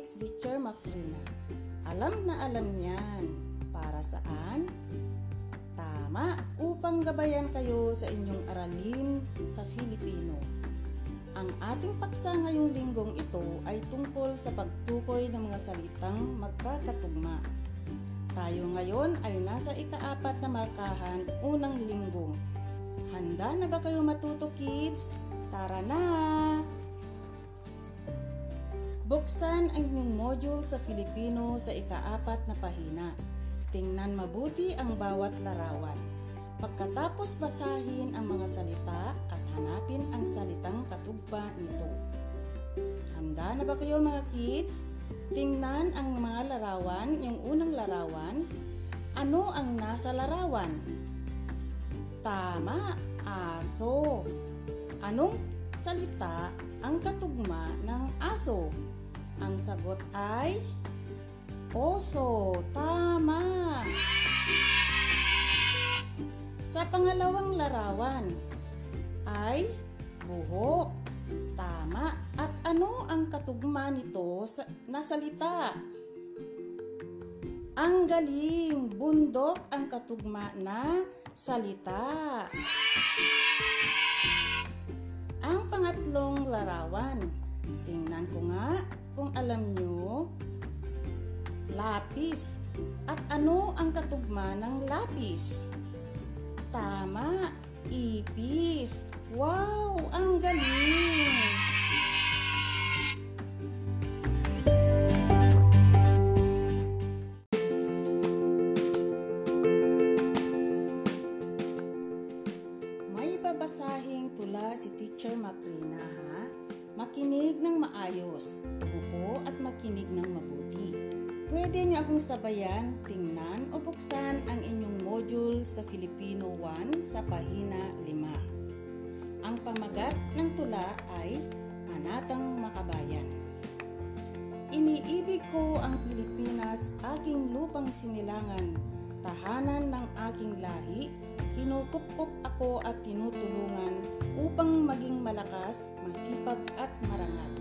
topic si Teacher Macrina. Alam na alam niyan. Para saan? Tama, upang gabayan kayo sa inyong aralin sa Filipino. Ang ating paksa ngayong linggong ito ay tungkol sa pagtukoy ng mga salitang magkakatugma. Tayo ngayon ay nasa ikaapat na markahan unang linggo. Handa na ba kayo matuto kids? Tara na! Buksan ang inyong module sa Filipino sa ikaapat na pahina. Tingnan mabuti ang bawat larawan. Pagkatapos basahin ang mga salita at hanapin ang salitang katugba nito. Handa na ba kayo mga kids? Tingnan ang mga larawan, yung unang larawan. Ano ang nasa larawan? Tama, aso. Anong salita ang katugma ng aso? Ang sagot ay oso. Tama. Sa pangalawang larawan ay buhok. Tama. At ano ang katugma nito sa, na salita? Ang galing. Bundok ang katugma na salita. Ang pangatlong larawan. Tingnan ko nga kung alam nyo. Lapis. At ano ang katugma ng lapis? Tama, ipis. Wow, ang galing! Pwede niyo akong sabayan, tingnan o buksan ang inyong module sa Filipino 1 sa pahina 5. Ang pamagat ng tula ay Panatang Makabayan. Iniibig ko ang Pilipinas, aking lupang sinilangan, tahanan ng aking lahi, kinukupkup ako at tinutulungan upang maging malakas, masipag at marangal.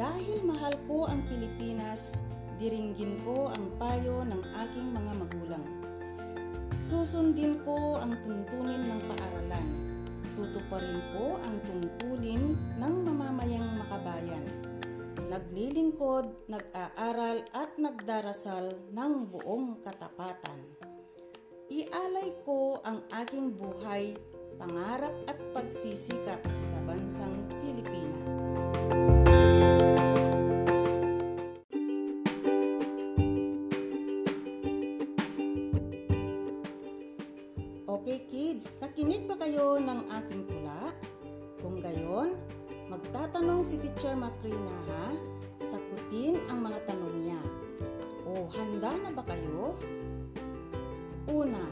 Dahil mahal ko ang Pilipinas, diringgin ko ang payo ng aking mga magulang. Susundin ko ang tuntunin ng paaralan. Tutuparin ko ang tungkulin ng mamamayang makabayan. Naglilingkod, nag-aaral at nagdarasal ng buong katapatan. Ialay ko ang aking buhay, pangarap at pagsisikap sa bansang Pilipinas. Okay kids, nakinig ba kayo ng aking tula? Kung gayon, magtatanong si Teacher Macrina ha, sakutin ang mga tanong niya. O handa na ba kayo? Una,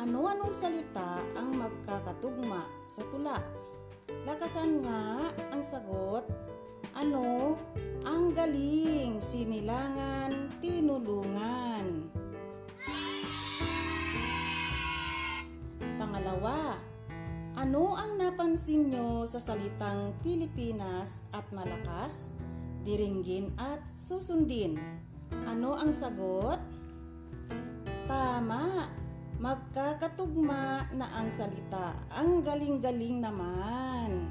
ano-anong salita ang magkakatugma sa tula? Lakasan nga ang sagot. Ano? Ang galing, sinilangan, tinulungan. Pangalawa, ano ang napansin nyo sa salitang Pilipinas at malakas, diringgin at susundin? Ano ang sagot? Tama, magkakatugma na ang salita. Ang galing-galing naman.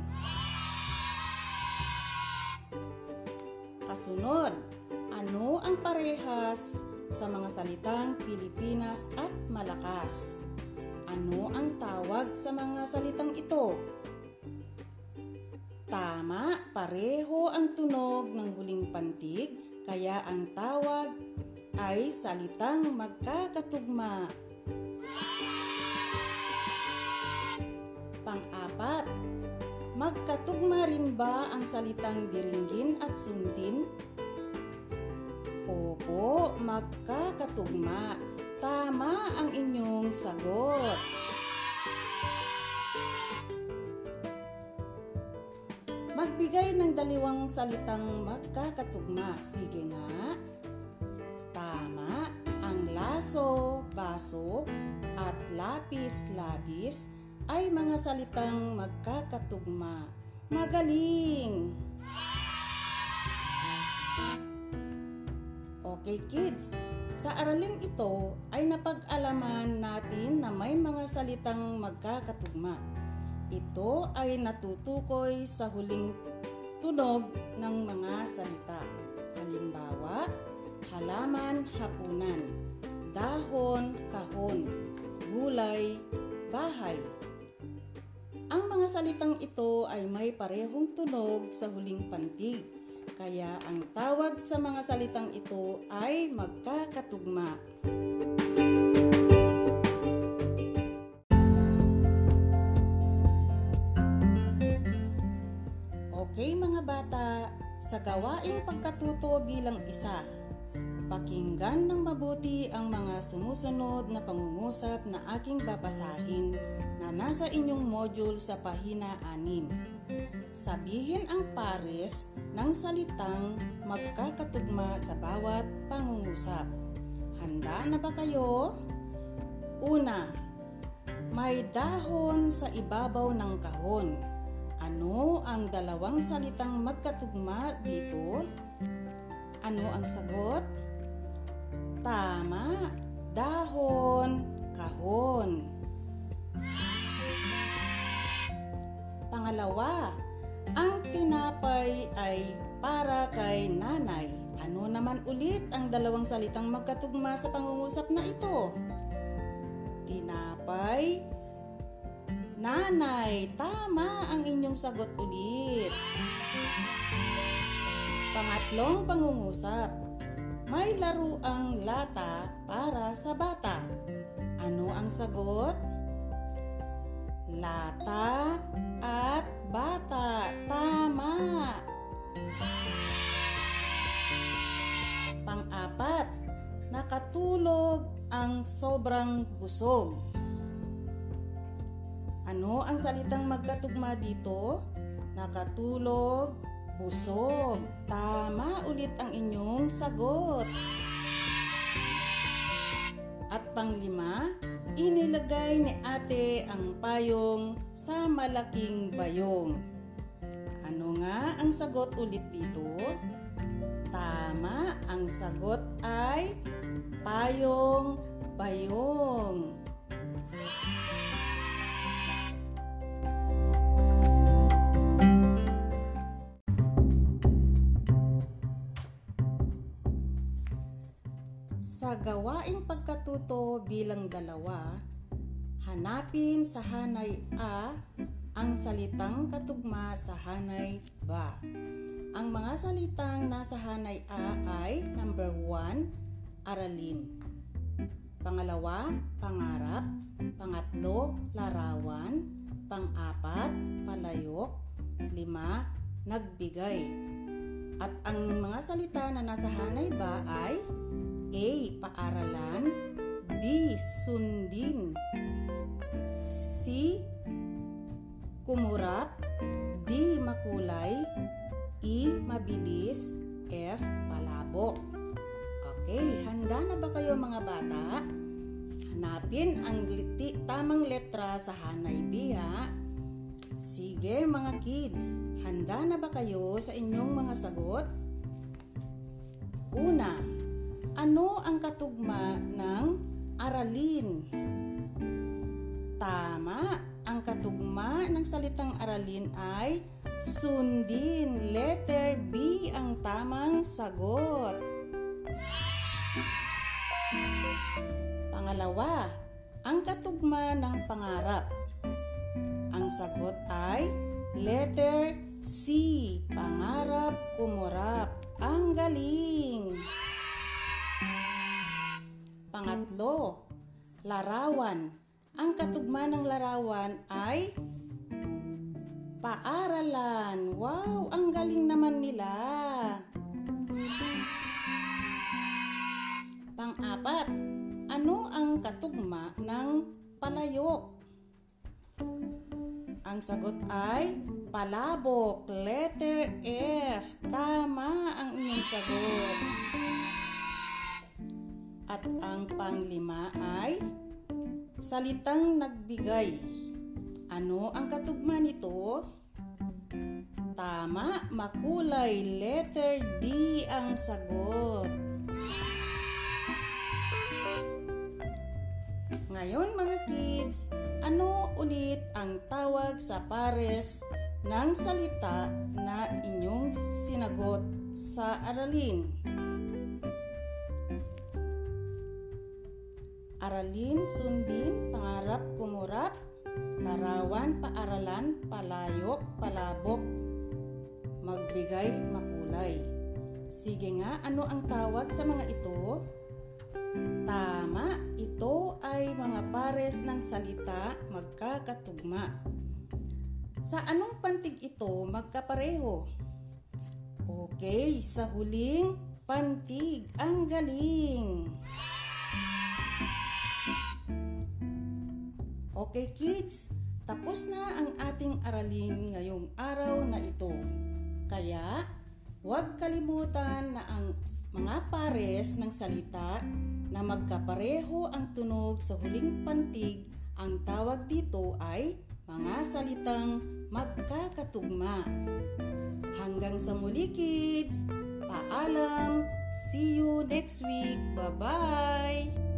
Kasunod, ano ang parehas sa mga salitang Pilipinas at malakas? Ano ang tawag sa mga salitang ito? Tama, pareho ang tunog ng huling pantig, kaya ang tawag ay salitang magkakatugma. Pang-apat, magkatugma rin ba ang salitang diringgin at sundin? Opo, magkakatugma. Tama ang inyong sagot. Magbigay ng dalawang salitang magkakatugma. Sige nga. Tama, ang laso, baso, at lapis-labis ay mga salitang magkakatugma. Magaling! Okay kids, sa araling ito ay napag-alaman natin na may mga salitang magkakatugma. Ito ay natutukoy sa huling tunog ng mga salita. Halimbawa, halaman, hapunan, dahon, kahon, gulay, bahay. Ang mga salitang ito ay may parehong tunog sa huling pantig kaya ang tawag sa mga salitang ito ay magkakatugma. Okay mga bata, sa gawaing pagkatuto bilang isa, pakinggan ng mabuti ang mga sumusunod na pangungusap na aking babasahin na nasa inyong module sa pahina 6. Sabihin ang pares ng salitang magkakatugma sa bawat pangungusap. Handa na ba kayo? Una, may dahon sa ibabaw ng kahon. Ano ang dalawang salitang magkatugma dito? Ano ang sagot? Tama, dahon, kahon. Pangalawa, ang tinapay ay para kay nanay. Ano naman ulit ang dalawang salitang magkatugma sa pangungusap na ito? Tinapay, nanay. Tama ang inyong sagot ulit. Pangatlong pangungusap. May laro ang lata para sa bata. Ano ang sagot? Lata at bata. Tama. Pang-apat, nakatulog ang sobrang busog. Ano ang salitang magkatugma dito? Nakatulog, busog. Tama ulit ang inyong sagot. At panglima, inilagay ni ate ang payong sa malaking bayong. Ano nga ang sagot ulit dito? Tama, ang sagot ay payong bayong. Sa gawaing pagkatuto bilang dalawa, hanapin sa hanay A ang salitang katugma sa hanay ba. Ang mga salitang nasa hanay A ay number 1, aralin. Pangalawa, pangarap. Pangatlo, larawan. Pang-apat, palayok. Lima, nagbigay. At ang mga salita na nasa hanay ba ay A. Paaralan B. Sundin C. Kumurap D. Makulay E. Mabilis F. Palabo Okay, handa na ba kayo mga bata? Hanapin ang liti, tamang letra sa hanay B ha. Sige mga kids, handa na ba kayo sa inyong mga sagot? Una, ano ang katugma ng aralin? Tama, ang katugma ng salitang aralin ay sundin. Letter B ang tamang sagot. Pangalawa, ang katugma ng pangarap. Ang sagot ay letter C, pangarap kumurap. Ang galing! Pangatlo, larawan. Ang katugma ng larawan ay paaralan. Wow, ang galing naman nila. Pang-apat, ano ang katugma ng palayok? Ang sagot ay palabok, letter F. Tama ang inyong sagot. At ang panglima ay salitang nagbigay. Ano ang katugma nito? Tama, makulay. Letter D ang sagot. Ngayon mga kids, ano ulit ang tawag sa pares ng salita na inyong sinagot sa aralin? Aralin, sundin, pangarap, kumurap, larawan, paaralan, palayok, palabok, magbigay, makulay. Sige nga, ano ang tawag sa mga ito? Tama, ito ay mga pares ng salita magkakatugma. Sa anong pantig ito magkapareho? Okay, sa huling pantig. Ang galing! Okay kids, tapos na ang ating aralin ngayong araw na ito. Kaya, huwag kalimutan na ang mga pares ng salita na magkapareho ang tunog sa huling pantig, ang tawag dito ay mga salitang magkakatugma. Hanggang sa muli kids, paalam, see you next week, bye-bye!